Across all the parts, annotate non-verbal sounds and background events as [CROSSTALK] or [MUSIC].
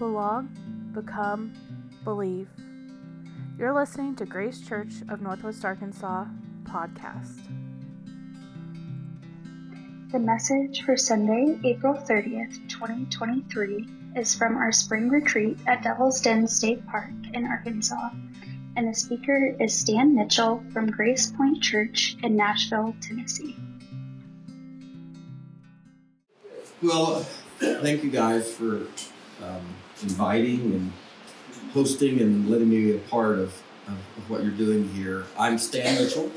Belong, become, believe. You're listening to Grace Church of Northwest Arkansas podcast. The message for Sunday, April 30th, 2023, is from our spring retreat at Devil's Den State Park in Arkansas, and the speaker is Stan Mitchell from Gracepointe Church in Nashville, Tennessee. Well, thank you guys for um, inviting and hosting and letting me be a part of, of, of what you're doing here. I'm Stan Mitchell,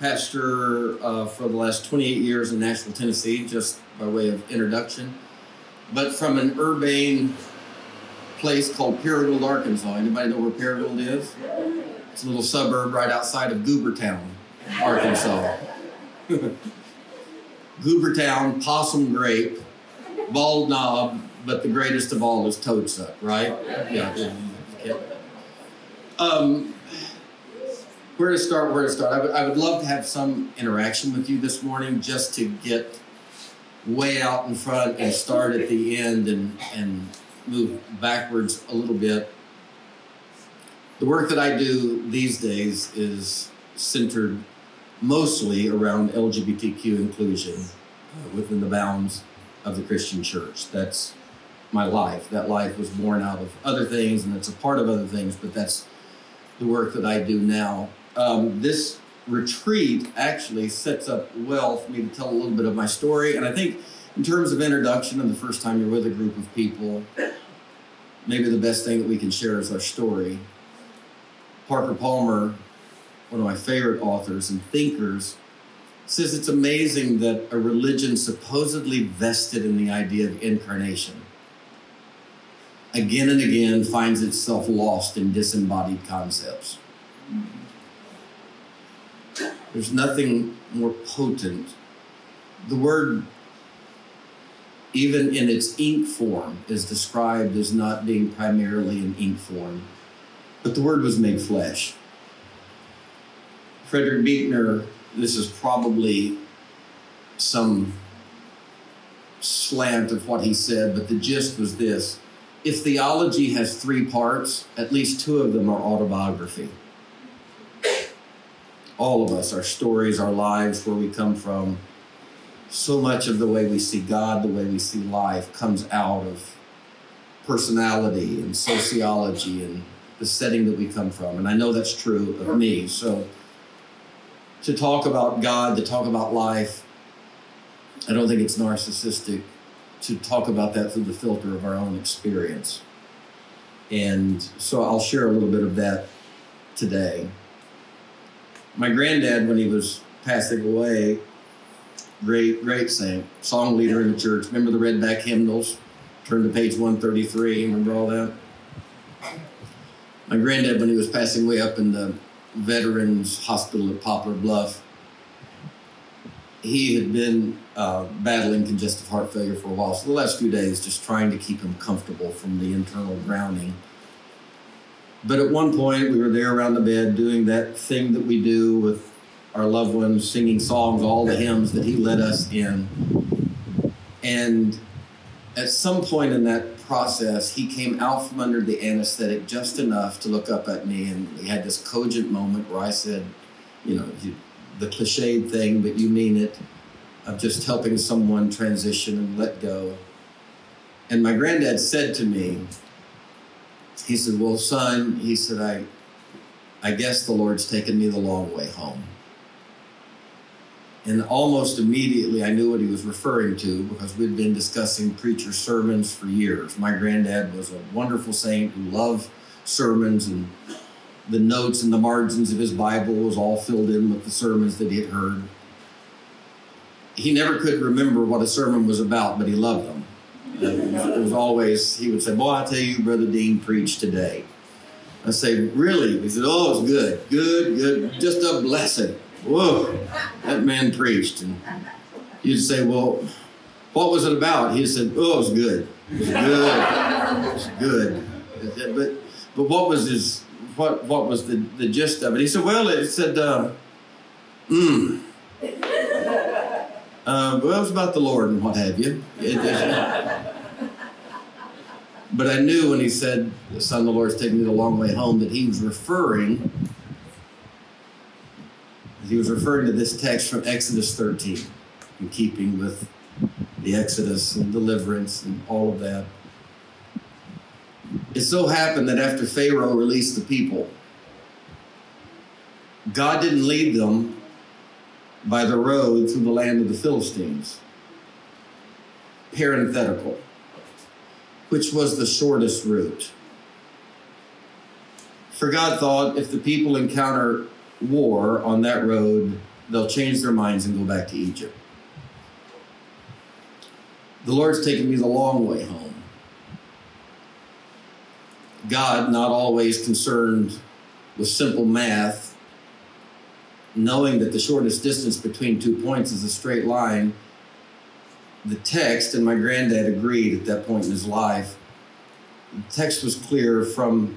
pastor uh, for the last 28 years in Nashville, Tennessee, just by way of introduction, but from an urbane place called Paragould, Arkansas. Anybody know where Paragould is? It's a little suburb right outside of Goobertown, Arkansas. [LAUGHS] Goobertown, Possum Grape, Bald Knob, but the greatest of all is Toadsuck, right? Yeah. yeah. Um, where to start? Where to start? I would, I would love to have some interaction with you this morning just to get way out in front and start at the end and, and move backwards a little bit. The work that I do these days is centered mostly around LGBTQ inclusion uh, within the bounds of the Christian church. That's my life. That life was born out of other things and it's a part of other things, but that's the work that I do now. Um, this retreat actually sets up well for me to tell a little bit of my story. And I think, in terms of introduction and the first time you're with a group of people, maybe the best thing that we can share is our story. Parker Palmer one of my favorite authors and thinkers, says it's amazing that a religion supposedly vested in the idea of incarnation again and again finds itself lost in disembodied concepts. There's nothing more potent. The word, even in its ink form, is described as not being primarily an ink form, but the word was made flesh. Frederick Buechner, this is probably some slant of what he said, but the gist was this. If theology has three parts, at least two of them are autobiography. All of us, our stories, our lives, where we come from, so much of the way we see God, the way we see life, comes out of personality and sociology and the setting that we come from. And I know that's true of me. So to talk about God, to talk about life. I don't think it's narcissistic to talk about that through the filter of our own experience. And so I'll share a little bit of that today. My granddad, when he was passing away, great, great saint, song leader in the church. Remember the redback hymnals? Turn to page 133. Remember all that? My granddad, when he was passing away up in the Veterans Hospital at Poplar Bluff. He had been uh, battling congestive heart failure for a while, so the last few days just trying to keep him comfortable from the internal drowning. But at one point, we were there around the bed doing that thing that we do with our loved ones, singing songs, all the hymns that he led us in. And at some point in that process, he came out from under the anesthetic just enough to look up at me, and we had this cogent moment where I said, you know, you, the cliched thing, but you mean it, of just helping someone transition and let go. And my granddad said to me, he said, Well, son, he said, I, I guess the Lord's taken me the long way home. And almost immediately I knew what he was referring to because we'd been discussing preacher sermons for years. My granddad was a wonderful saint who loved sermons and the notes and the margins of his Bible was all filled in with the sermons that he had heard. He never could remember what a sermon was about, but he loved them. It was always, he would say, Boy, I tell you, Brother Dean preached today. I say, Really? He said, Oh, it was good, good, good, just a blessing whoa, that man preached. And you'd say, well, what was it about? He said, oh, it was good. It was good. It was good. But, but what was his, what, what was the, the gist of it? He said, well, it said, uh, mm. [LAUGHS] Uh, well, it was about the Lord and what have you. It, it, But I knew when he said, The Son of the Lord is taking me the long way home, that he was referring. He was referring to this text from Exodus 13, in keeping with the Exodus and deliverance and all of that. It so happened that after Pharaoh released the people, God didn't lead them by the road through the land of the Philistines. Parenthetical, which was the shortest route. For God thought if the people encounter war on that road, they'll change their minds and go back to Egypt. The Lord's taken me the long way home. God, not always concerned with simple math, knowing that the shortest distance between two points is a straight line, the text, and my granddad agreed at that point in his life, the text was clear from,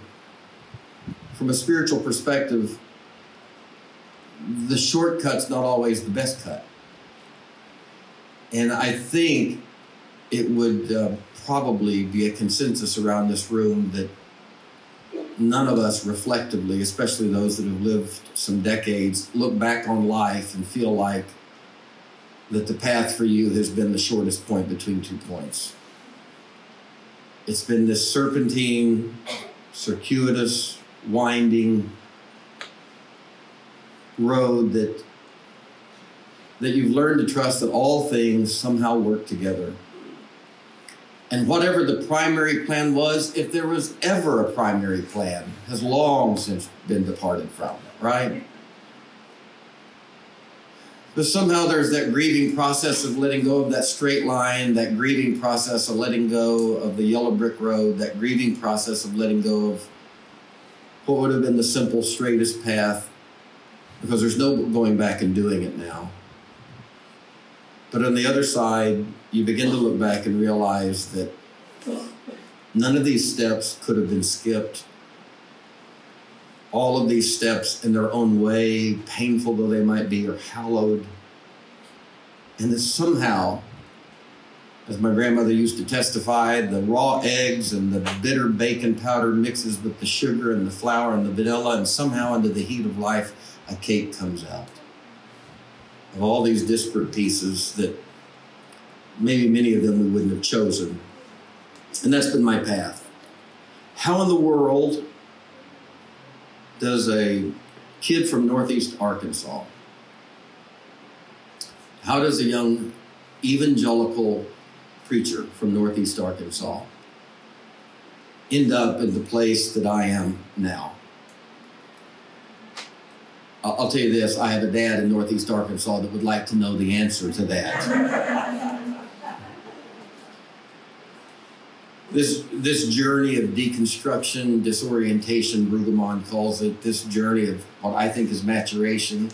from a spiritual perspective. The shortcut's not always the best cut. And I think it would uh, probably be a consensus around this room that none of us reflectively, especially those that have lived some decades, look back on life and feel like that the path for you has been the shortest point between two points. It's been this serpentine, circuitous, winding road that that you've learned to trust that all things somehow work together and whatever the primary plan was, if there was ever a primary plan, has long since been departed from, right? But somehow there's that grieving process of letting go of that straight line, that grieving process of letting go of the yellow brick road, that grieving process of letting go of what would have been the simple, straightest path, because there's no going back and doing it now. But on the other side, you begin to look back and realize that none of these steps could have been skipped. All of these steps, in their own way, painful though they might be, are hallowed. And that somehow, as my grandmother used to testify, the raw eggs and the bitter bacon powder mixes with the sugar and the flour and the vanilla, and somehow, under the heat of life, a cake comes out of all these disparate pieces that maybe many of them we wouldn't have chosen. And that's been my path. How in the world does a kid from Northeast Arkansas, how does a young evangelical preacher from Northeast Arkansas end up in the place that I am now? I'll tell you this I have a dad in Northeast Arkansas that would like to know the answer to that. [LAUGHS] this, this journey of deconstruction, disorientation, Brueggemann calls it, this journey of what I think is maturation.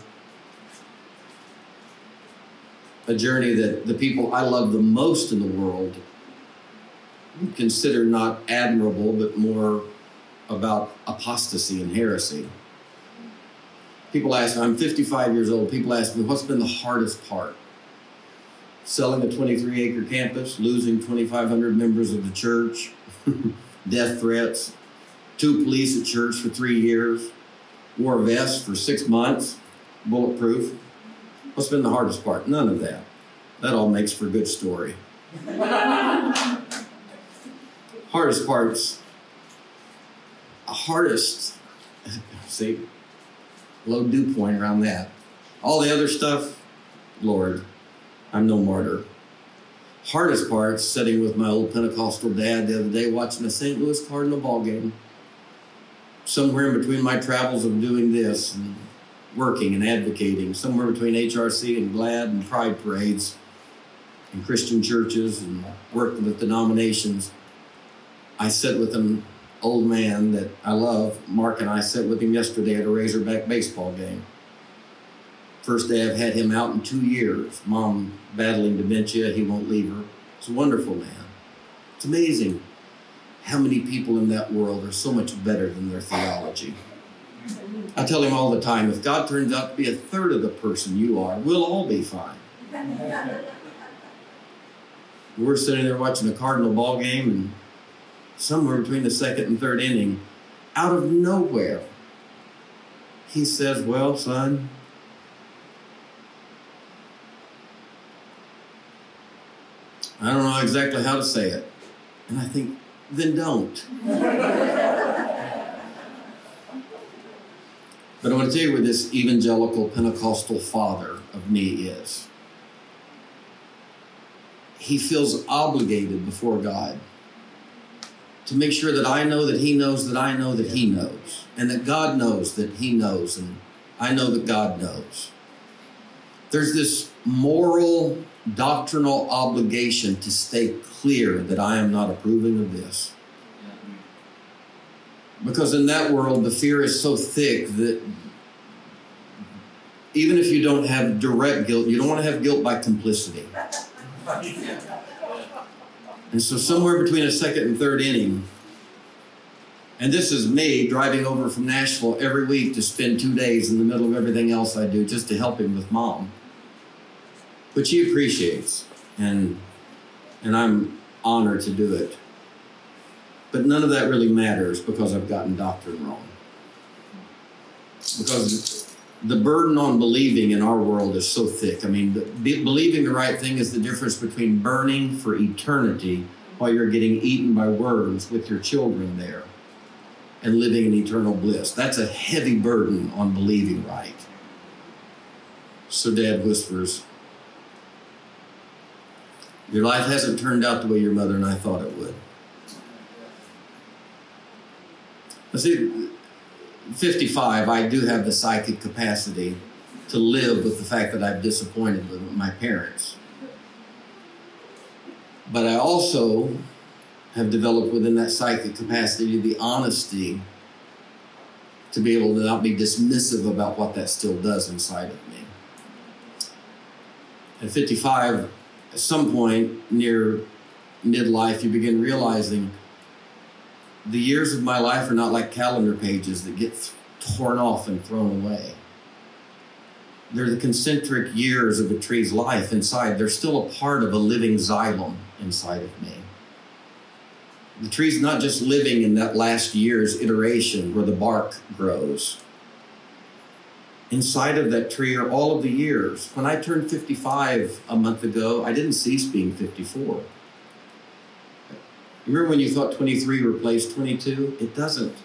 A journey that the people I love the most in the world consider not admirable, but more about apostasy and heresy people ask me, I'm 55 years old, people ask me, what's been the hardest part? Selling a 23 acre campus, losing 2,500 members of the church, [LAUGHS] death threats, two police at church for three years, wore a vest for six months, bulletproof. What's been the hardest part? None of that. That all makes for a good story. [LAUGHS] hardest parts, hardest, [LAUGHS] see, low dew point around that. All the other stuff, Lord, I'm no martyr. Hardest part, sitting with my old Pentecostal dad the other day watching a St. Louis Cardinal ball game. Somewhere in between my travels of doing this and working and advocating, somewhere between HRC and GLAAD and Pride parades and Christian churches and working with denominations, I sit with an old man that I love, Mark and I sat with him yesterday at a Razorback baseball game. First day I've had him out in two years. Mom battling dementia, he won't leave her. He's a wonderful man. It's amazing how many people in that world are so much better than their theology. I tell him all the time if God turns out to be a third of the person you are, we'll all be fine. We're sitting there watching a Cardinal ball game and somewhere between the second and third inning, out of nowhere, he says, Well, son, I don't know exactly how to say it. And I think, then don't. but I want to tell you where this evangelical Pentecostal father of me is. He feels obligated before God to make sure that I know that he knows that I know that he knows, and that God knows that he knows, and I know that God knows. There's this moral doctrinal obligation to stay clear that I am not approving of this. Because in that world, the fear is so thick that even if you don't have direct guilt, you don't want to have guilt by complicity. And so, somewhere between a second and third inning, and this is me driving over from Nashville every week to spend two days in the middle of everything else I do just to help him with mom which he appreciates, and and I'm honored to do it. But none of that really matters because I've gotten doctrine wrong. Because the burden on believing in our world is so thick. I mean, believing the right thing is the difference between burning for eternity while you're getting eaten by worms with your children there and living in eternal bliss. That's a heavy burden on believing right. So dad whispers, your life hasn't turned out the way your mother and I thought it would. I see, 55, I do have the psychic capacity to live with the fact that I've disappointed my parents. But I also have developed within that psychic capacity the honesty to be able to not be dismissive about what that still does inside of me. At 55, at some point near midlife, you begin realizing the years of my life are not like calendar pages that get torn off and thrown away. They're the concentric years of a tree's life inside. They're still a part of a living xylem inside of me. The tree's not just living in that last year's iteration where the bark grows inside of that tree are all of the years. When I turned 55 a month ago, I didn't cease being 54. Remember when you thought 23 replaced 22? It doesn't.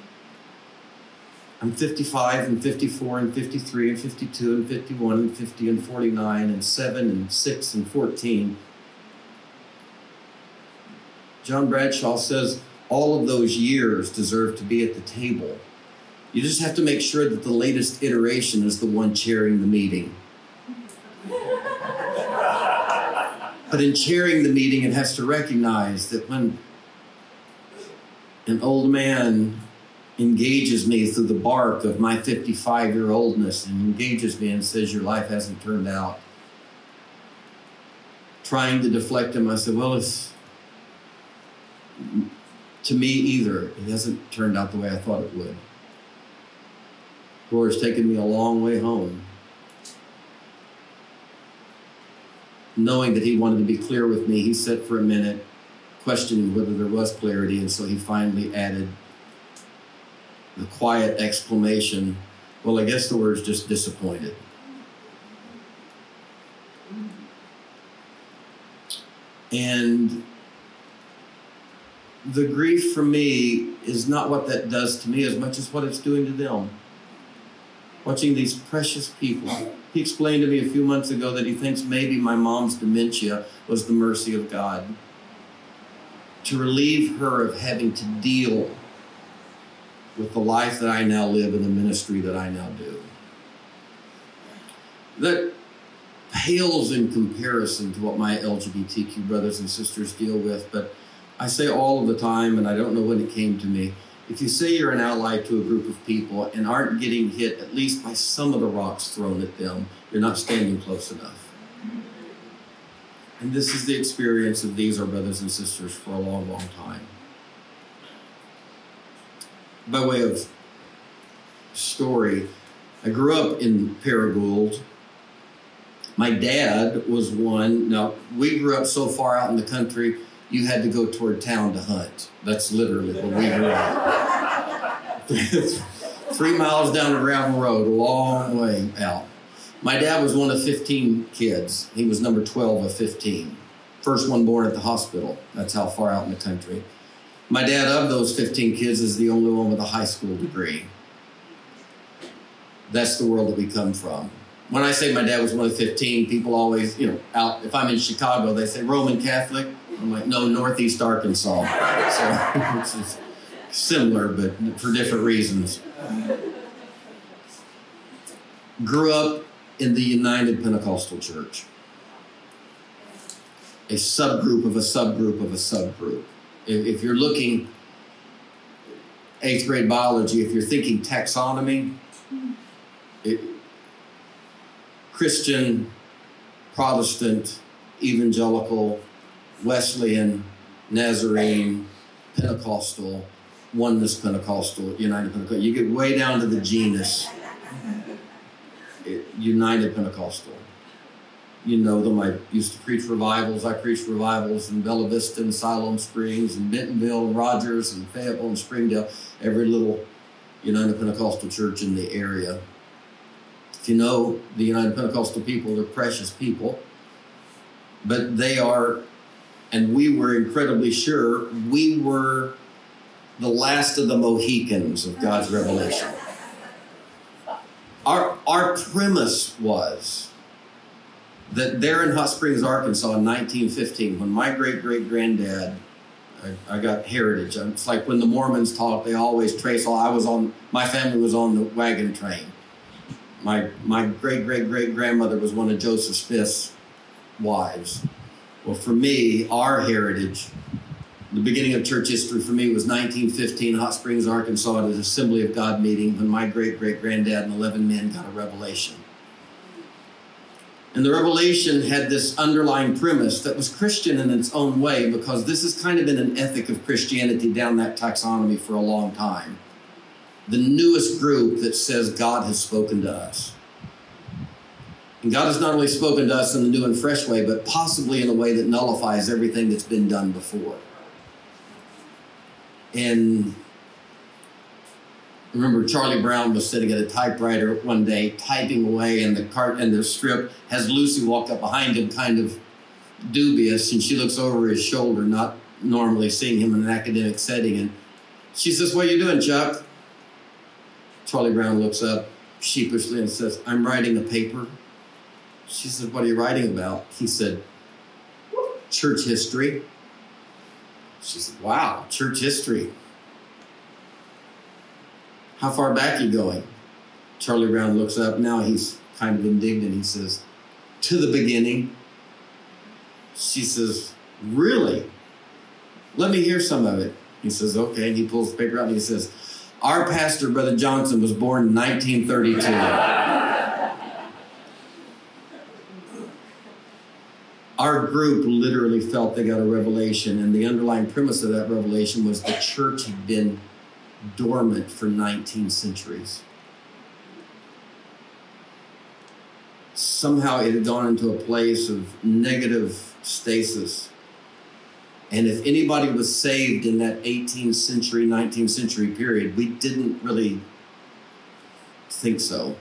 I'm 55 and 54 and 53 and 52 and 51 and 50 and 49 and 7 and 6 and 14. John Bradshaw says all of those years deserve to be at the table you just have to make sure that the latest iteration is the one chairing the meeting. but in chairing the meeting, it has to recognize that when an old man engages me through the bark of my 55 year oldness and engages me and says, Your life hasn't turned out. Trying to deflect him, I said, Well, it's to me either. It hasn't turned out the way I thought it would. Lord, it's taken me a long way home. Knowing that he wanted to be clear with me, he sat for a minute, questioning whether there was clarity, and so he finally added the quiet exclamation, Well, I guess the word's just disappointed. And the grief for me is not what that does to me as much as what it's doing to them watching these precious people. He explained to me a few months ago that he thinks maybe my mom's dementia was the mercy of God to relieve her of having to deal with the life that I now live and the ministry that I now do. That pales in comparison to what my LGBTQ brothers and sisters deal with, but I say all of the time, and I don't know when it came to me if you say you're an ally to a group of people and aren't getting hit at least by some of the rocks thrown at them, you're not standing close enough. And this is the experience of these, our brothers and sisters, for a long, long time. By way of story, I grew up in Paragould. My dad was one. Now, we grew up so far out in the country you had to go toward town to hunt. That's literally what we grew [LAUGHS] up. Three miles down a gravel road, a long way out. My dad was one of 15 kids. He was number 12 of 15. First one born at the hospital. That's how far out in the country. My dad, of those 15 kids, is the only one with a high school degree. That's the world that we come from. When I say my dad was one of 15, people always, you know, out, if I'm in Chicago, they say Roman Catholic. I'm like, no, Northeast Arkansas. So [LAUGHS] it's similar, but for different reasons. Grew up in the United Pentecostal Church, a subgroup of a subgroup of a subgroup. If, if you're looking eighth grade biology, if you're thinking taxonomy, it, Christian, Protestant, evangelical, Wesleyan, Nazarene, Pentecostal, Oneness Pentecostal, United Pentecostal. You get way down to the genus United Pentecostal. You know them. I used to preach revivals. I preached revivals in Bella Vista and Siloam Springs and Bentonville and Rogers and Fayetteville and Springdale, every little United Pentecostal church in the area. If you know the United Pentecostal people, they're precious people, but they are, and we were incredibly sure, we were the last of the Mohicans of God's revelation. Our, our premise was that there in Hot Springs, Arkansas in 1915, when my great great granddad, I, I, got heritage. It's like when the Mormons talk, they always trace all. I was on, my family was on the wagon train. My, my great great great grandmother was one of Joseph Smith's wives. Well, for me, our heritage the beginning of church history for me was 1915, Hot Springs, Arkansas, at an Assembly of God meeting when my great great granddad and 11 men got a revelation. And the revelation had this underlying premise that was Christian in its own way because this has kind of been an ethic of Christianity down that taxonomy for a long time. The newest group that says God has spoken to us. And God has not only spoken to us in a new and fresh way, but possibly in a way that nullifies everything that's been done before. And remember Charlie Brown was sitting at a typewriter one day typing away and the cart and the strip has Lucy walked up behind him kind of dubious and she looks over his shoulder not normally seeing him in an academic setting. And she says what are you doing Chuck? Charlie Brown looks up sheepishly and says I'm writing a paper she said what are you writing about he said church history she said, Wow, church history. How far back are you going? Charlie Brown looks up. Now he's kind of indignant. He says, To the beginning. She says, Really? Let me hear some of it. He says, Okay. He pulls the paper out and he says, Our pastor, Brother Johnson, was born in 1932. Our group literally felt they got a revelation, and the underlying premise of that revelation was the church had been dormant for 19 centuries. Somehow it had gone into a place of negative stasis. And if anybody was saved in that 18th century, 19th century period, we didn't really think so.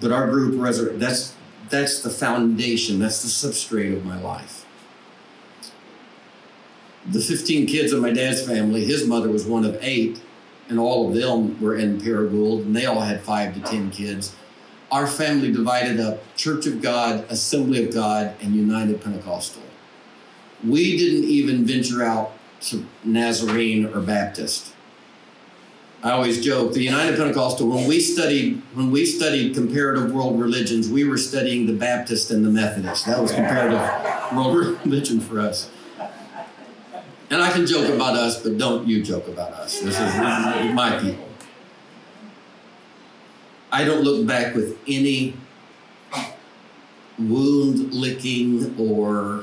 But our group resurrected. That's that's the foundation, that's the substrate of my life. The 15 kids of my dad's family, his mother was one of eight, and all of them were in Paragould, and they all had five to 10 kids. Our family divided up Church of God, Assembly of God, and United Pentecostal. We didn't even venture out to Nazarene or Baptist. I always joke the United Pentecostal when we studied when we studied comparative world religions we were studying the Baptist and the Methodist. That was comparative world religion for us. And I can joke about us but don't you joke about us. This is, my people. I don't look back with any wound licking or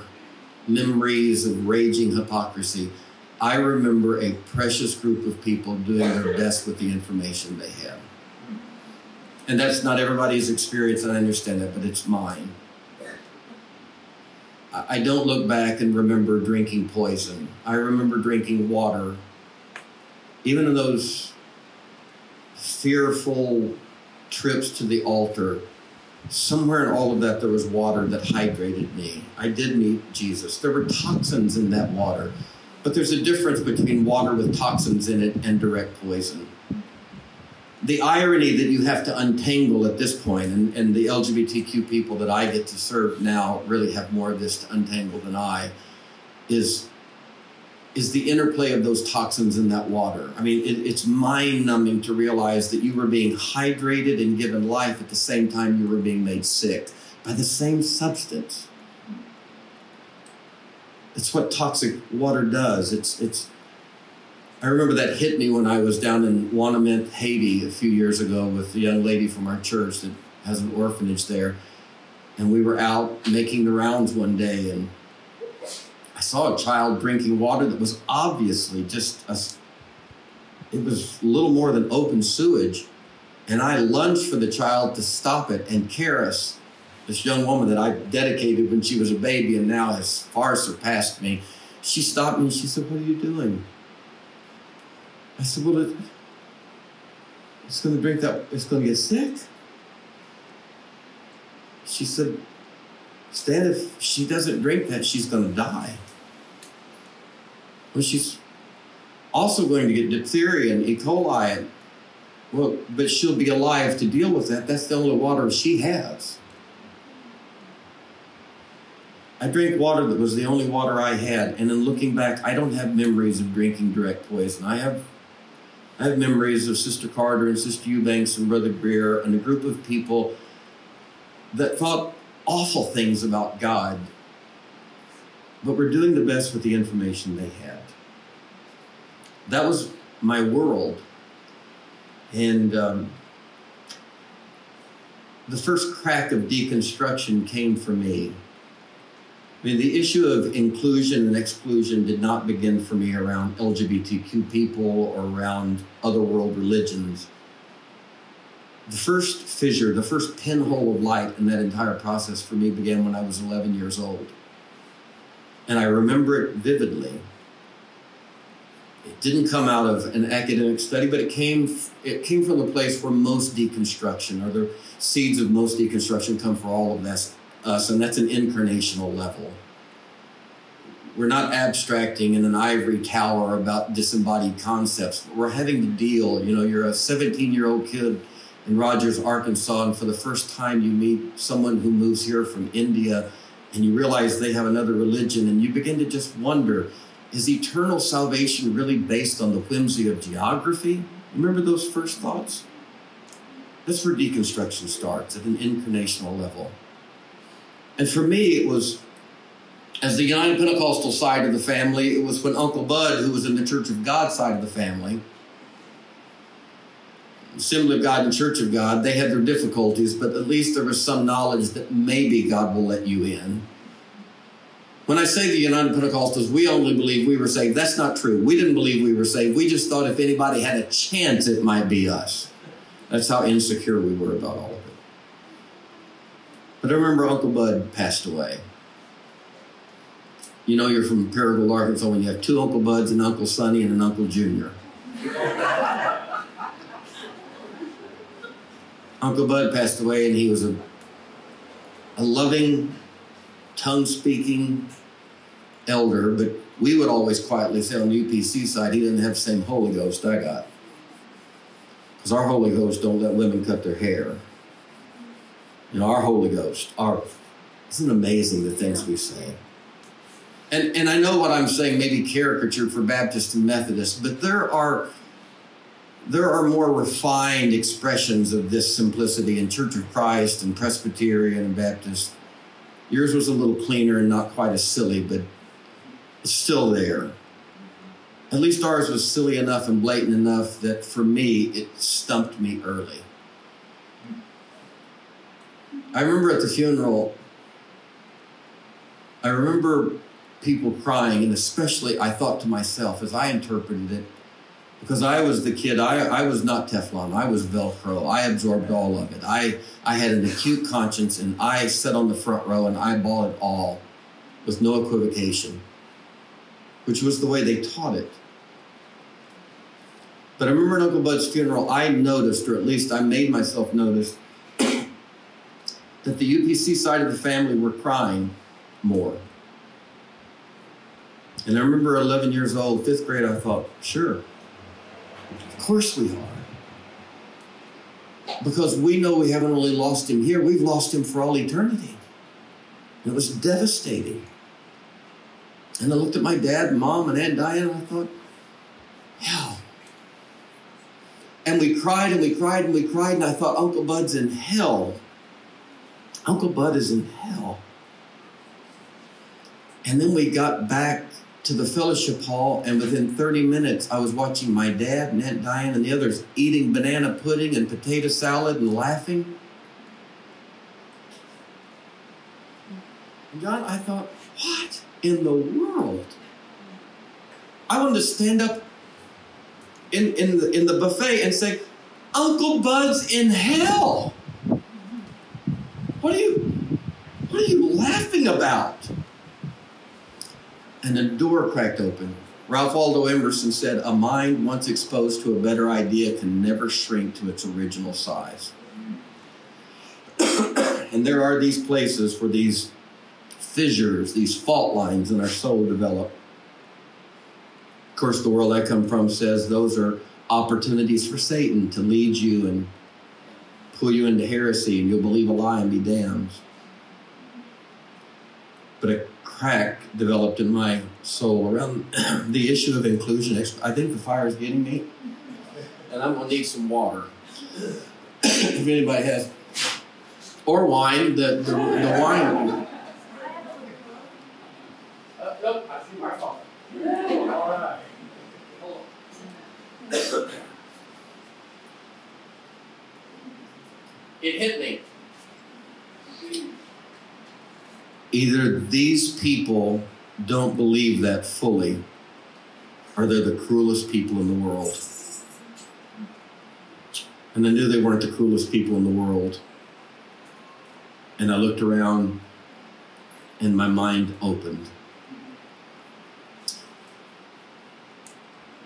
memories of raging hypocrisy I remember a precious group of people doing their best with the information they had. And that's not everybody's experience, and I understand that, but it's mine. I don't look back and remember drinking poison. I remember drinking water. Even in those fearful trips to the altar, somewhere in all of that, there was water that hydrated me. I did meet Jesus. There were toxins in that water, but there's a difference between water with toxins in it and direct poison the irony that you have to untangle at this point, and, and the LGBTQ people that I get to serve now really have more of this to untangle than I, is is the interplay of those toxins in that water. I mean, it, it's mind numbing to realize that you were being hydrated and given life at the same time you were being made sick by the same substance. It's what toxic water does. It's it's I remember that hit me when I was down in Ouanaminthe, Haiti, a few years ago with a young lady from our church that has an orphanage there. And we were out making the rounds one day, and I saw a child drinking water that was obviously just a, it was little more than open sewage. And I lunged for the child to stop it. And Karis, this young woman that I dedicated when she was a baby and now has far surpassed me, she stopped me and she said, What are you doing? I said, well, it, it's going to drink that, it's going to get sick. She said, Stan, if she doesn't drink that, she's going to die. Well, she's also going to get diphtheria and E. coli. And, well, but she'll be alive to deal with that. That's the only water she has. I drank water that was the only water I had. And in looking back, I don't have memories of drinking direct poison. I have I have memories of Sister Carter and Sister Eubanks and Brother Greer and a group of people that thought awful things about God, but were doing the best with the information they had. That was my world. And um, the first crack of deconstruction came for me I mean, the issue of inclusion and exclusion did not begin for me around LGBTQ people or around other world religions. The first fissure, the first pinhole of light in that entire process for me began when I was 11 years old. And I remember it vividly. It didn't come out of an academic study, but it came it came from the place where most deconstruction or the seeds of most deconstruction come for all of us us, and that's an incarnational level. We're not abstracting in an ivory tower about disembodied concepts. We're having to deal. You know, you're a 17 year old kid in Rogers, Arkansas, and for the first time you meet someone who moves here from India and you realize they have another religion, and you begin to just wonder is eternal salvation really based on the whimsy of geography? Remember those first thoughts? That's where deconstruction starts at an incarnational level. And for me, it was, as the United Pentecostal side of the family, it was when Uncle Bud, who was in the Church of God side of the family, Assembly of God and Church of God, they had their difficulties, but at least there was some knowledge that maybe God will let you in. When I say the United Pentecostals, we only believe we were saved. That's not true. We didn't believe we were saved. We just thought if anybody had a chance, it might be us. That's how insecure we were about all. But I remember Uncle Bud passed away. You know, you're from Paragould, Arkansas, when you have two Uncle Buds, an Uncle Sonny, and an Uncle Junior. [LAUGHS] Uncle Bud passed away, and he was a, a loving, tongue speaking elder, but we would always quietly say on the UPC side, he didn't have the same Holy Ghost I got. Because our Holy Ghost don't let women cut their hair. Know, our Holy Ghost, our isn't amazing the things we say? And and I know what I'm saying may be caricatured for Baptists and Methodists, but there are there are more refined expressions of this simplicity in Church of Christ and Presbyterian and Baptist. Yours was a little cleaner and not quite as silly, but it's still there. At least ours was silly enough and blatant enough that for me, it stumped me early. I remember at the funeral, I remember people crying, and especially I thought to myself as I interpreted it, because I was the kid, I, I was not Teflon, I was Velcro. I absorbed all of it. I, I had an acute conscience, and I sat on the front row and I bought it all. with no equivocation, which was the way they taught it. But I remember at Uncle Bud's funeral, I noticed, or at least I made myself notice, that the UPC side of the family were crying more. And I remember 11 years old, fifth grade, I thought, sure, of course we are. Because we know we haven't only lost him here, we've lost him for all eternity. It was devastating. And I looked at my dad, mom, and Aunt Diane, and I thought, hell. And we cried and we cried and we cried, and I thought, Uncle Bud's in hell. Uncle Bud is in hell. And then we got back to the fellowship hall, and within 30 minutes, I was watching my dad and Aunt Diane and the others eating banana pudding and potato salad and laughing. John, I thought, what in the world? I wanted to stand up in, in, the, in the buffet and say, Uncle Bud's in hell. What are you, what are about? and a door cracked open. Ralph Waldo Emerson said, A mind once exposed to a better idea can never shrink to its original size. [COUGHS] and there are these places where these fissures, these fault lines in our soul develop. Of course, the world I come from says those are opportunities for Satan to lead you and pull you into heresy, and you'll believe a lie and be damned. But a crack developed in my soul around [CLEARS THROAT] the issue of inclusion. I think the fire is getting me, and I'm gonna need some water. [CLEARS THROAT] if anybody has, or wine, the the, the wine. Uh, nope, I see my. All right. It hit me. Either these people don't believe that fully, or they're the cruelest people in the world. And I knew they weren't the cruelest people in the world. And I looked around and my mind opened.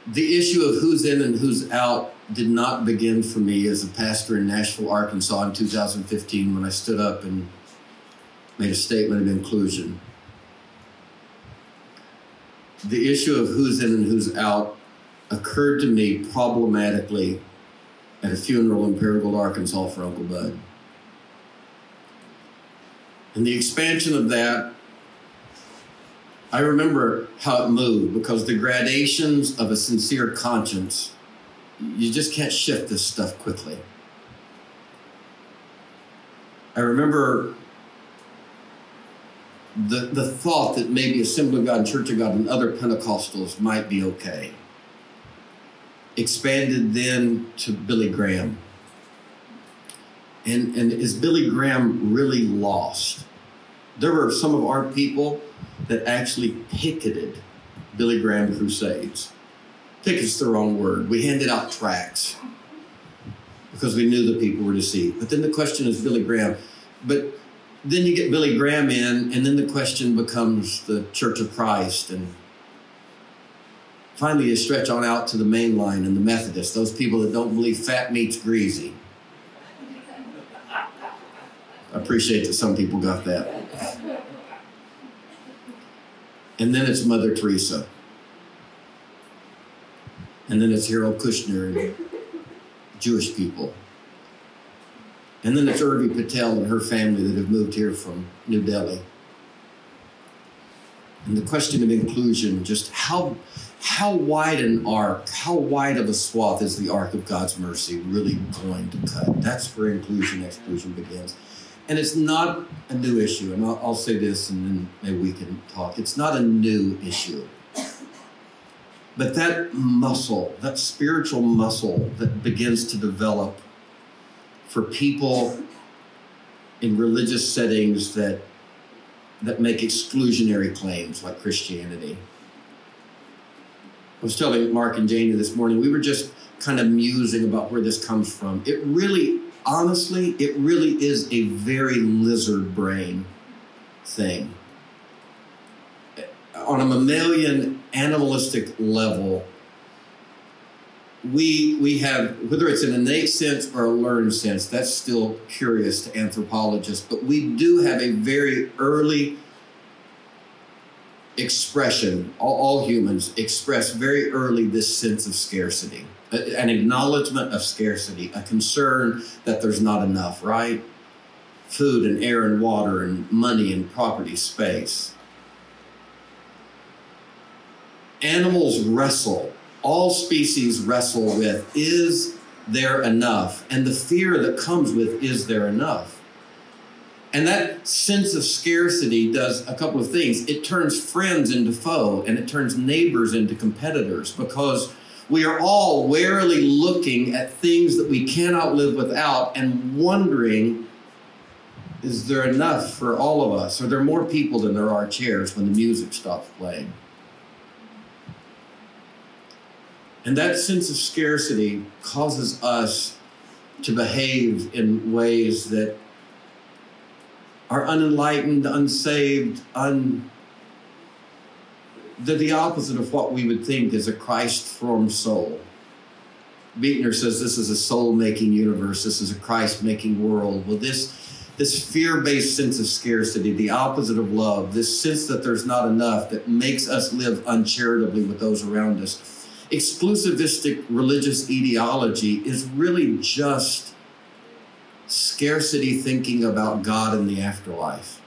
The issue of who's in and who's out did not begin for me as a pastor in Nashville, Arkansas in 2015 when I stood up and made a statement of inclusion. The issue of who's in and who's out occurred to me problematically at a funeral in Paragould, Arkansas for Uncle Bud. And the expansion of that, I remember how it moved because the gradations of a sincere conscience, you just can't shift this stuff quickly. I remember the, the thought that maybe Assembly of God and Church of God and other Pentecostals might be okay expanded then to Billy Graham. And, and is Billy Graham really lost? There were some of our people that actually picketed Billy Graham crusades. Picket's the wrong word. We handed out tracts because we knew the people were deceived. But then the question is Billy Graham. But then you get Billy Graham in, and then the question becomes the Church of Christ. And finally, you stretch on out to the main line and the Methodists, those people that don't believe fat meat's greasy. I appreciate that some people got that. And then it's Mother Teresa. And then it's Harold Kushner and Jewish people. And then it's Irvi Patel and her family that have moved here from New Delhi. And the question of inclusion, just how how wide an arc, how wide of a swath is the arc of God's mercy really going to cut? That's where inclusion exclusion begins. And it's not a new issue. And I'll, I'll say this and then maybe we can talk. It's not a new issue. But that muscle, that spiritual muscle that begins to develop for people in religious settings that that make exclusionary claims like Christianity. I was telling Mark and Janie this morning, we were just kind of musing about where this comes from. It really, honestly, it really is a very lizard brain thing. on a mammalian animalistic level, we we have whether it's an innate sense or a learned sense that's still curious to anthropologists but we do have a very early expression all, all humans express very early this sense of scarcity an acknowledgement of scarcity a concern that there's not enough right? Food and air and water and money and property space. Animals wrestle all species wrestle with is there enough? And the fear that comes with is there enough? And that sense of scarcity does a couple of things. It turns friends into foe and it turns neighbors into competitors because we are all warily looking at things that we cannot live without and wondering is there enough for all of us? Are there more people than there are chairs when the music stops playing? And that sense of scarcity causes us to behave in ways that are unenlightened, unsaved, un they're the opposite of what we would think is a Christ formed soul. Buechner says this is a soul making universe, this is a Christ making world. Well, this, this fear based sense of scarcity, the opposite of love, this sense that there's not enough that makes us live uncharitably with those around us exclusivistic religious ideology is really just scarcity thinking about God and the afterlife.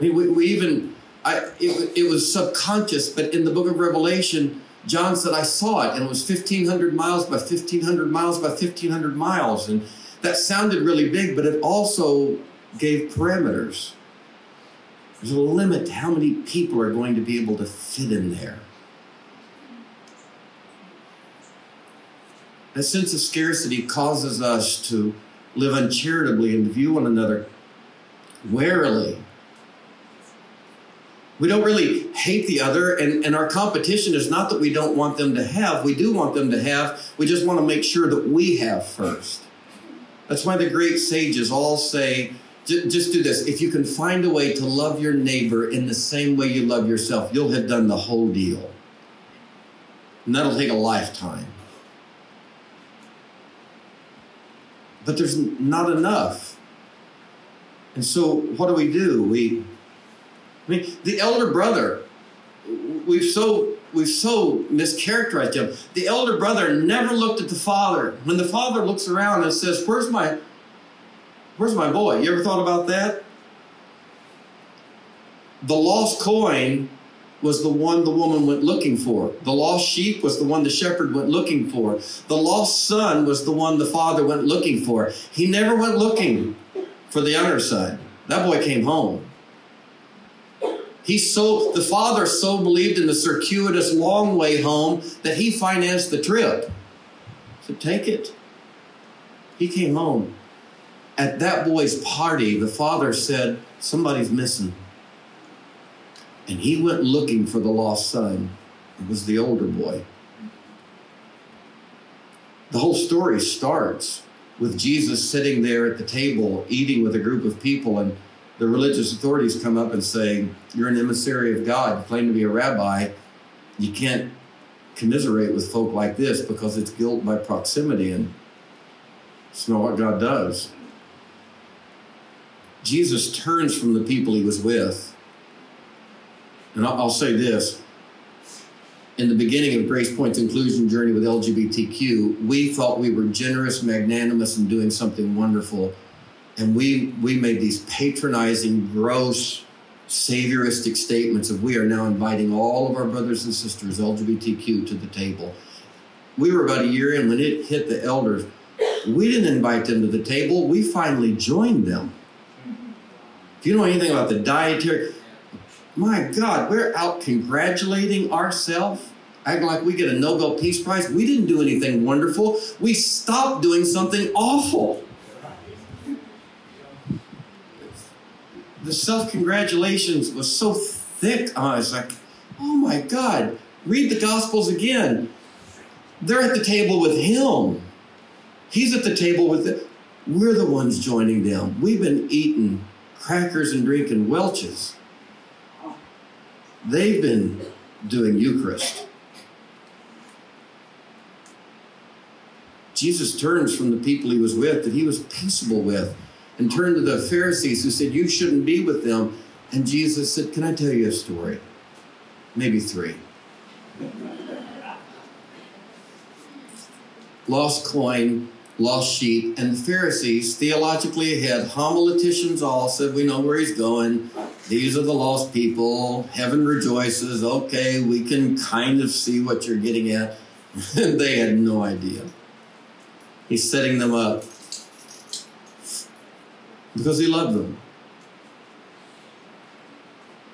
We, we even, I, it, it was subconscious, but in the book of Revelation, John said, I saw it, and it was 1,500 miles by 1,500 miles by 1,500 miles. And that sounded really big, but it also gave parameters. There's a limit to how many people are going to be able to fit in there. That sense of scarcity causes us to live uncharitably and view one another warily. We don't really hate the other, and, and our competition is not that we don't want them to have. We do want them to have. We just want to make sure that we have first. That's why the great sages all say, just do this. If you can find a way to love your neighbor in the same way you love yourself, you'll have done the whole deal. And that'll take a lifetime. But there's not enough. And so, what do we do? We, I mean, the elder brother, we've so we've so mischaracterized him. The elder brother never looked at the father. When the father looks around and says, "Where's my, where's my boy?" You ever thought about that? The lost coin was the one the woman went looking for. The lost sheep was the one the shepherd went looking for. The lost son was the one the father went looking for. He never went looking for the younger son. That boy came home. He so the father so believed in the circuitous long way home that he financed the trip. So take it. He came home. At that boy's party, the father said, Somebody's missing. And he went looking for the lost son. It was the older boy. The whole story starts with Jesus sitting there at the table eating with a group of people, and the religious authorities come up and say, You're an emissary of God, you claim to be a rabbi. You can't commiserate with folk like this because it's guilt by proximity, and it's not what God does. Jesus turns from the people he was with and I'll, say this in the beginning of Gracepointe's inclusion journey with LGBTQ, we thought we were generous, magnanimous, and doing something wonderful. And we, we made these patronizing, gross, savioristic statements of we are now inviting all of our brothers and sisters, LGBTQ, to the table. We were about a year in when it hit the elders. We didn't invite them to the table, we finally joined them. If you know anything about the dietary, my God, we're out congratulating ourselves, acting like we get a Nobel Peace Prize. We didn't do anything wonderful. We stopped doing something awful. The self congratulations was so thick. I was like, oh my God, read the Gospels again. They're at the table with Him. He's at the table with them. We're the ones joining them. We've been eating crackers and drinking Welch's they've been doing Eucharist. Jesus turns from the people he was with that he was peaceable with and turned to the Pharisees who said, You shouldn't be with them. And Jesus said, Can I tell you a story? Maybe three. Lost coin, lost sheep, and the Pharisees, theologically ahead, homiletians all said, We know where he's going. These are the lost people. Heaven rejoices. Okay, we can kind of see what you're getting at. [LAUGHS] they had no idea. He's setting them up because he loved them.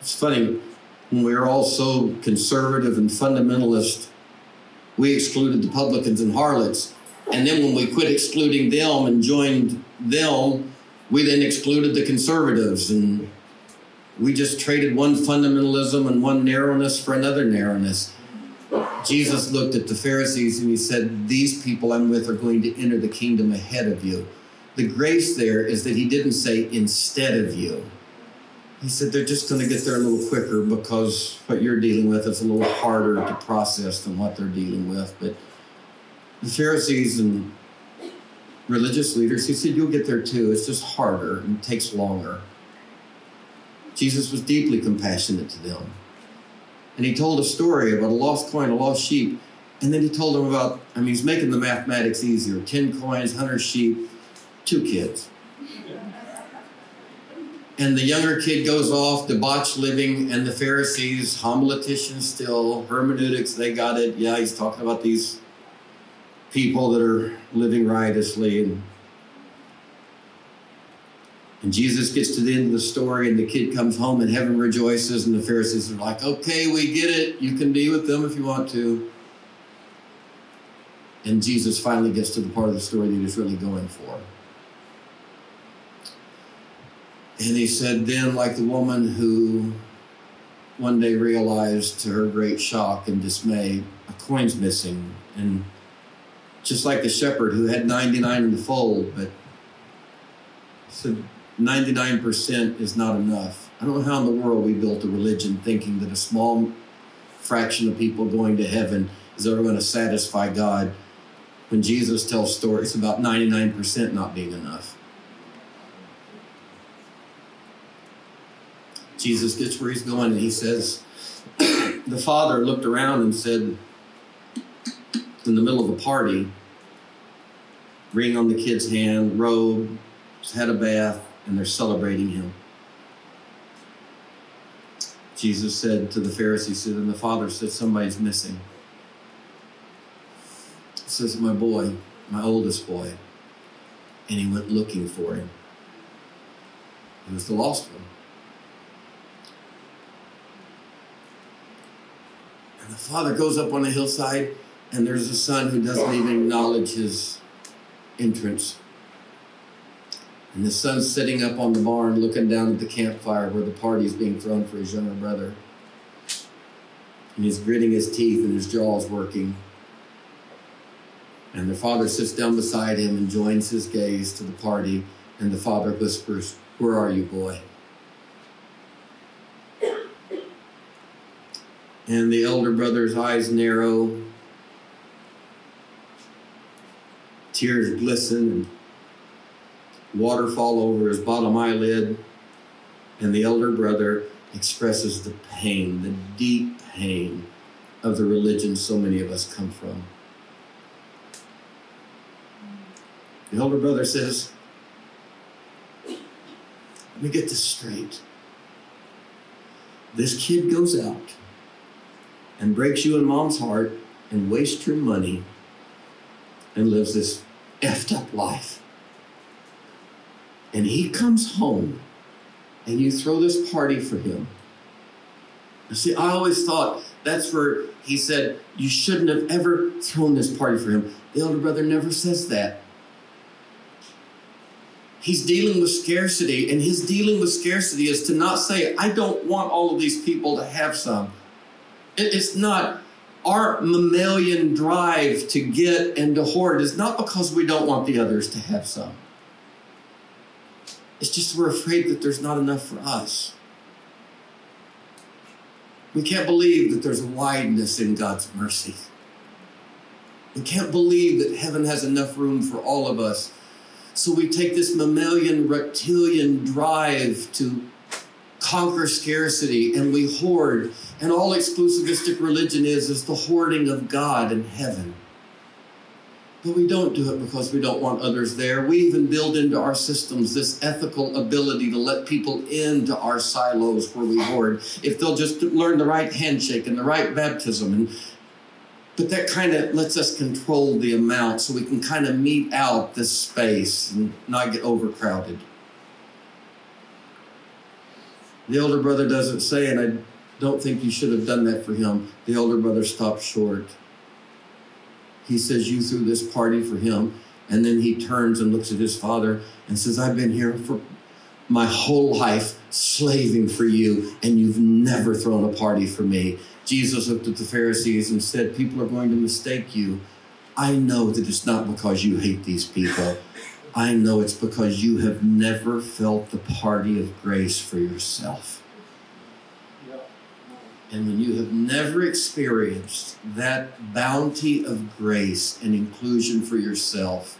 It's funny, when we were all so conservative and fundamentalist, we excluded the publicans and harlots. And then when we quit excluding them and joined them, we then excluded the conservatives. And we just traded one fundamentalism and one narrowness for another narrowness. Jesus looked at the Pharisees and he said, These people I'm with are going to enter the kingdom ahead of you. The grace there is that he didn't say instead of you. He said they're just going to get there a little quicker because what you're dealing with is a little harder to process than what they're dealing with. But the Pharisees and religious leaders, he said, You'll get there too. It's just harder and takes longer. Jesus was deeply compassionate to them. And he told a story about a lost coin, a lost sheep. And then he told them about, I mean, he's making the mathematics easier 10 coins, 100 sheep, two kids. And the younger kid goes off, debauched living, and the Pharisees, homileticians still, hermeneutics, they got it. Yeah, he's talking about these people that are living riotously. And, and Jesus gets to the end of the story, and the kid comes home, and heaven rejoices, and the Pharisees are like, okay, we get it. You can be with them if you want to. And Jesus finally gets to the part of the story that he's really going for. And he said, then, like the woman who one day realized to her great shock and dismay, a coin's missing. And just like the shepherd who had 99 in the fold, but said 99% is not enough. I don't know how in the world we built a religion thinking that a small fraction of people going to heaven is ever going to satisfy God when Jesus tells stories about 99% not being enough. Jesus gets where he's going and he says, [COUGHS] The father looked around and said, in the middle of a party, ring on the kid's hand, robe, had a bath, and they're celebrating him. Jesus said to the Pharisees, and the father said, Somebody's missing. Says, My boy, my oldest boy. And he went looking for him. He was the lost one. And the father goes up on a hillside, and there's a son who doesn't even acknowledge his entrance. And the son's sitting up on the barn looking down at the campfire where the party's being thrown for his younger brother. And he's gritting his teeth and his jaw's working. And the father sits down beside him and joins his gaze to the party. And the father whispers, Where are you, boy? And the elder brother's eyes narrow, tears glisten, and water fall over his bottom eyelid. And the elder brother expresses the pain, the deep pain of the religion so many of us come from. The elder brother says, Let me get this straight. This kid goes out and breaks you and mom's heart and wastes your money and lives this effed up life. And he comes home and you throw this party for him. See, I always thought that's where he said, You shouldn't have ever thrown this party for him. The elder brother never says that. He's dealing with scarcity, and his dealing with scarcity is to not say, I don't want all of these people to have some. It's not our mammalian drive to get and to hoard is not because we don't want the others to have some. It's just we're afraid that there's not enough for us. We can't believe that there's a wideness in God's mercy. We can't believe that heaven has enough room for all of us. So we take this mammalian, reptilian drive to conquer scarcity and we hoard. And all exclusivistic religion is, is the hoarding of God and heaven. But we don't do it because we don't want others there. We even build into our systems this ethical ability to let people into our silos where we hoard. If they'll just learn the right handshake and the right baptism and but that kind of lets us control the amount so we can kind of mete out this space and not get overcrowded. The older brother doesn't say, and I don't think you should have done that for him. The older brother stops short. He says, You threw this party for him. And then he turns and looks at his father and says, I've been here for my whole life slaving for you, and you've never thrown a party for me. Jesus looked at the Pharisees and said, People are going to mistake you. I know that it's not because you hate these people. I know it's because you have never felt the party of grace for yourself. And when you have never experienced that bounty of grace and inclusion for yourself,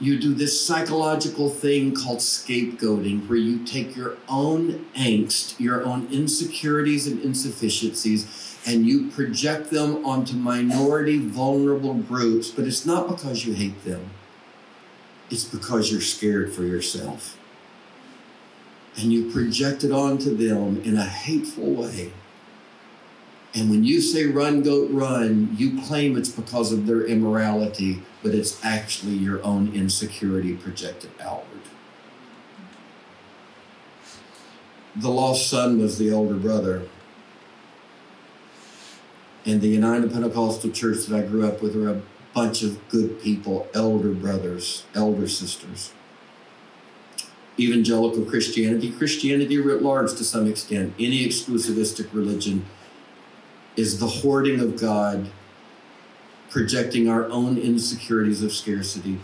you do this psychological thing called scapegoating, where you take your own angst, your own insecurities and insufficiencies, and you project them onto minority, vulnerable groups. But it's not because you hate them, it's because you're scared for yourself. And you project it onto them in a hateful way. And when you say run, goat, run, you claim it's because of their immorality, but it's actually your own insecurity projected outward. The lost son was the older brother. In the United Pentecostal Church that I grew up with, were a bunch of good people, elder brothers, elder sisters. Evangelical Christianity, Christianity writ large to some extent, any exclusivistic religion is the hoarding of God, projecting our own insecurities of scarcity.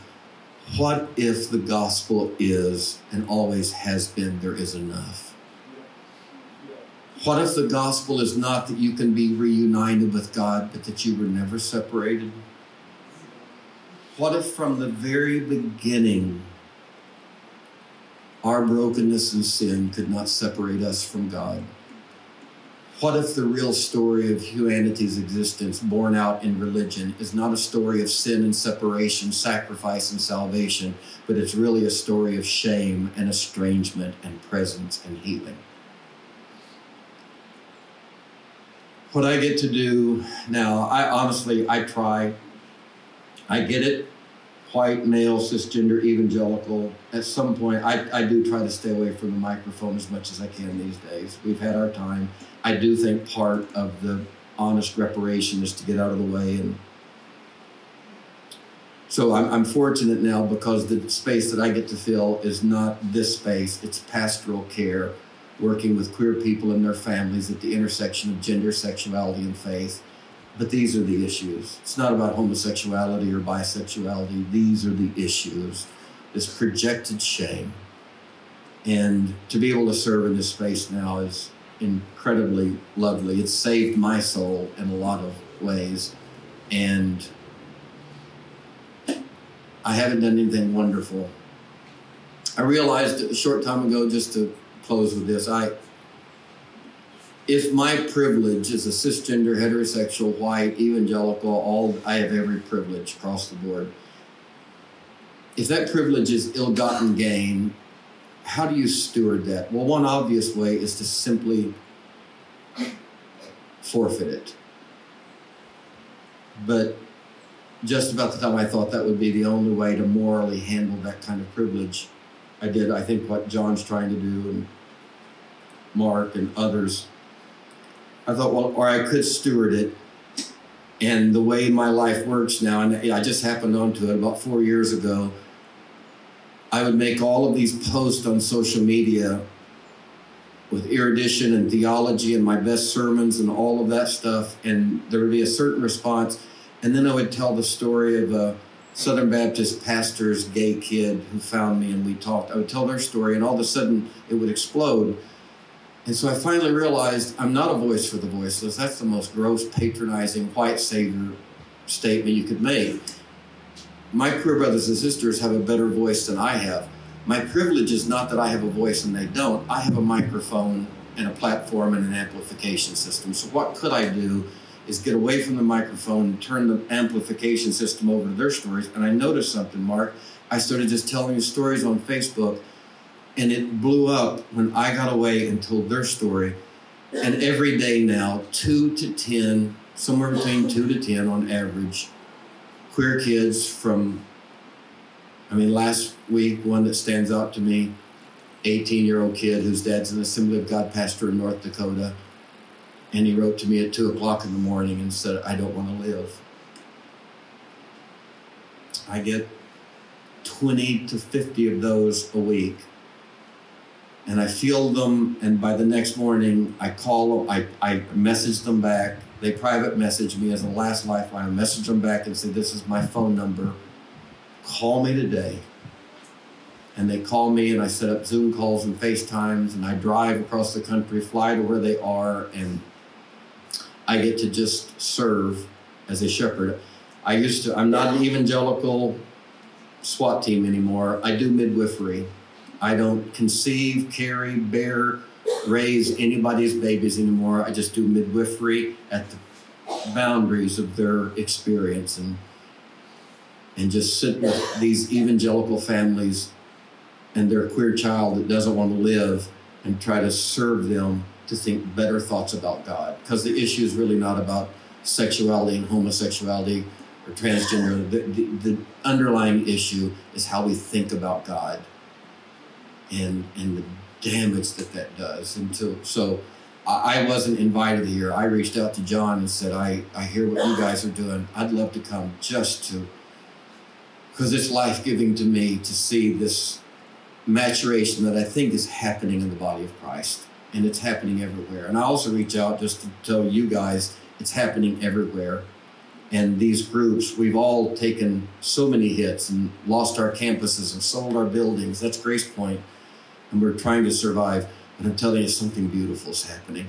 What if the gospel is and always has been there is enough? What if the gospel is not that you can be reunited with God, but that you were never separated? What if from the very beginning, our brokenness and sin could not separate us from God? What if the real story of humanity's existence, borne out in religion, is not a story of sin and separation, sacrifice and salvation, but it's really a story of shame and estrangement and presence and healing? What I get to do now, I honestly, I try. I get it. White, male, cisgender, evangelical. At some point, I, I do try to stay away from the microphone as much as I can these days. We've had our time. I do think part of the honest reparation is to get out of the way and so I'm, I'm, fortunate now because the space that I get to fill is not this space, it's pastoral care, working with queer people and their families at the intersection of gender, sexuality, and faith. But these are the issues. It's not about homosexuality or bisexuality, these are the issues. This projected shame. And to be able to serve in this space now is incredibly lovely. It's saved my soul in a lot of ways. And I haven't done anything wonderful. I realized a short time ago, just to close with this, I if my privilege is a cisgender, heterosexual, white, evangelical, all I have every privilege across the board. If that privilege is ill-gotten gain, how do you steward that? Well, one obvious way is to simply forfeit it. But just about the time I thought that would be the only way to morally handle that kind of privilege, I did, I think, what John's trying to do, and Mark and others. I thought, well, or I could steward it. And the way my life works now, and I just happened onto it about four years ago I would make all of these posts on social media with erudition and theology and my best sermons and all of that stuff. And there would be a certain response. And then I would tell the story of a Southern Baptist pastor's gay kid who found me and we talked. I would tell their story, and all of a sudden it would explode. And so I finally realized I'm not a voice for the voiceless. That's the most gross, patronizing, white savior statement you could make. My queer brothers and sisters have a better voice than I have. My privilege is not that I have a voice and they don't. I have a microphone and a platform and an amplification system. So what could I do is get away from the microphone and turn the amplification system over to their stories. And I noticed something, Mark. I started just telling stories on Facebook, and it blew up when I got away and told their story. And every day now, two to 10, somewhere between two to 10 on average, queer kids from, I mean, last week, one that stands out to me, 18 year old kid whose dad's an Assembly of God pastor in North Dakota and he wrote to me at two o'clock in the morning and said, I don't want to live. I get 20 to 50 of those a week. And I feel them, and by the next morning, I call them, I, I message them back. They private message me as a last lifeline. I message them back and say, This is my phone number. Call me today. And they call me, and I set up Zoom calls and FaceTimes, and I drive across the country, fly to where they are, and I get to just serve as a shepherd. I used to, I'm not an evangelical SWAT team anymore. I do midwifery. I don't conceive, carry, bear, raise anybody's babies anymore. I just do midwifery at the boundaries of their experience and and just sit with these evangelical families and their queer child that doesn't want to live and try to serve them to think better thoughts about God because the issue is really not about sexuality and homosexuality or transgender. The, the, the, underlying issue is how we think about God and and the damage that that does. And so, so I wasn't invited here. I reached out to John and said, I, I hear what you guys are doing. I'd love to come just to, because it's life giving to me to see this maturation that I think is happening in the body of Christ and it's happening everywhere. And I also reach out just to tell you guys it's happening everywhere. And these groups, we've all taken so many hits and lost our campuses and sold our buildings. That's Gracepointe, and we're trying to survive. But I'm telling you, something beautiful is happening,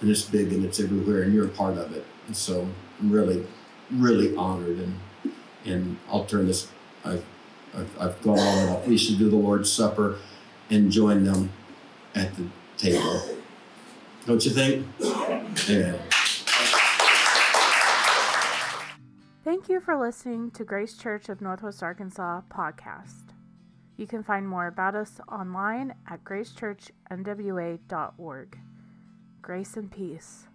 and it's big and it's everywhere, and you're a part of it. And so I'm really, really honored. And and I'll turn this. I've I've, I've gone on enough. We should do the Lord's Supper and join them at the table. Don't you think? Amen. Thank you for listening to Grace Church of Northwest Arkansas podcast. You can find more about us online at gracechurchnwa.org. Grace and peace.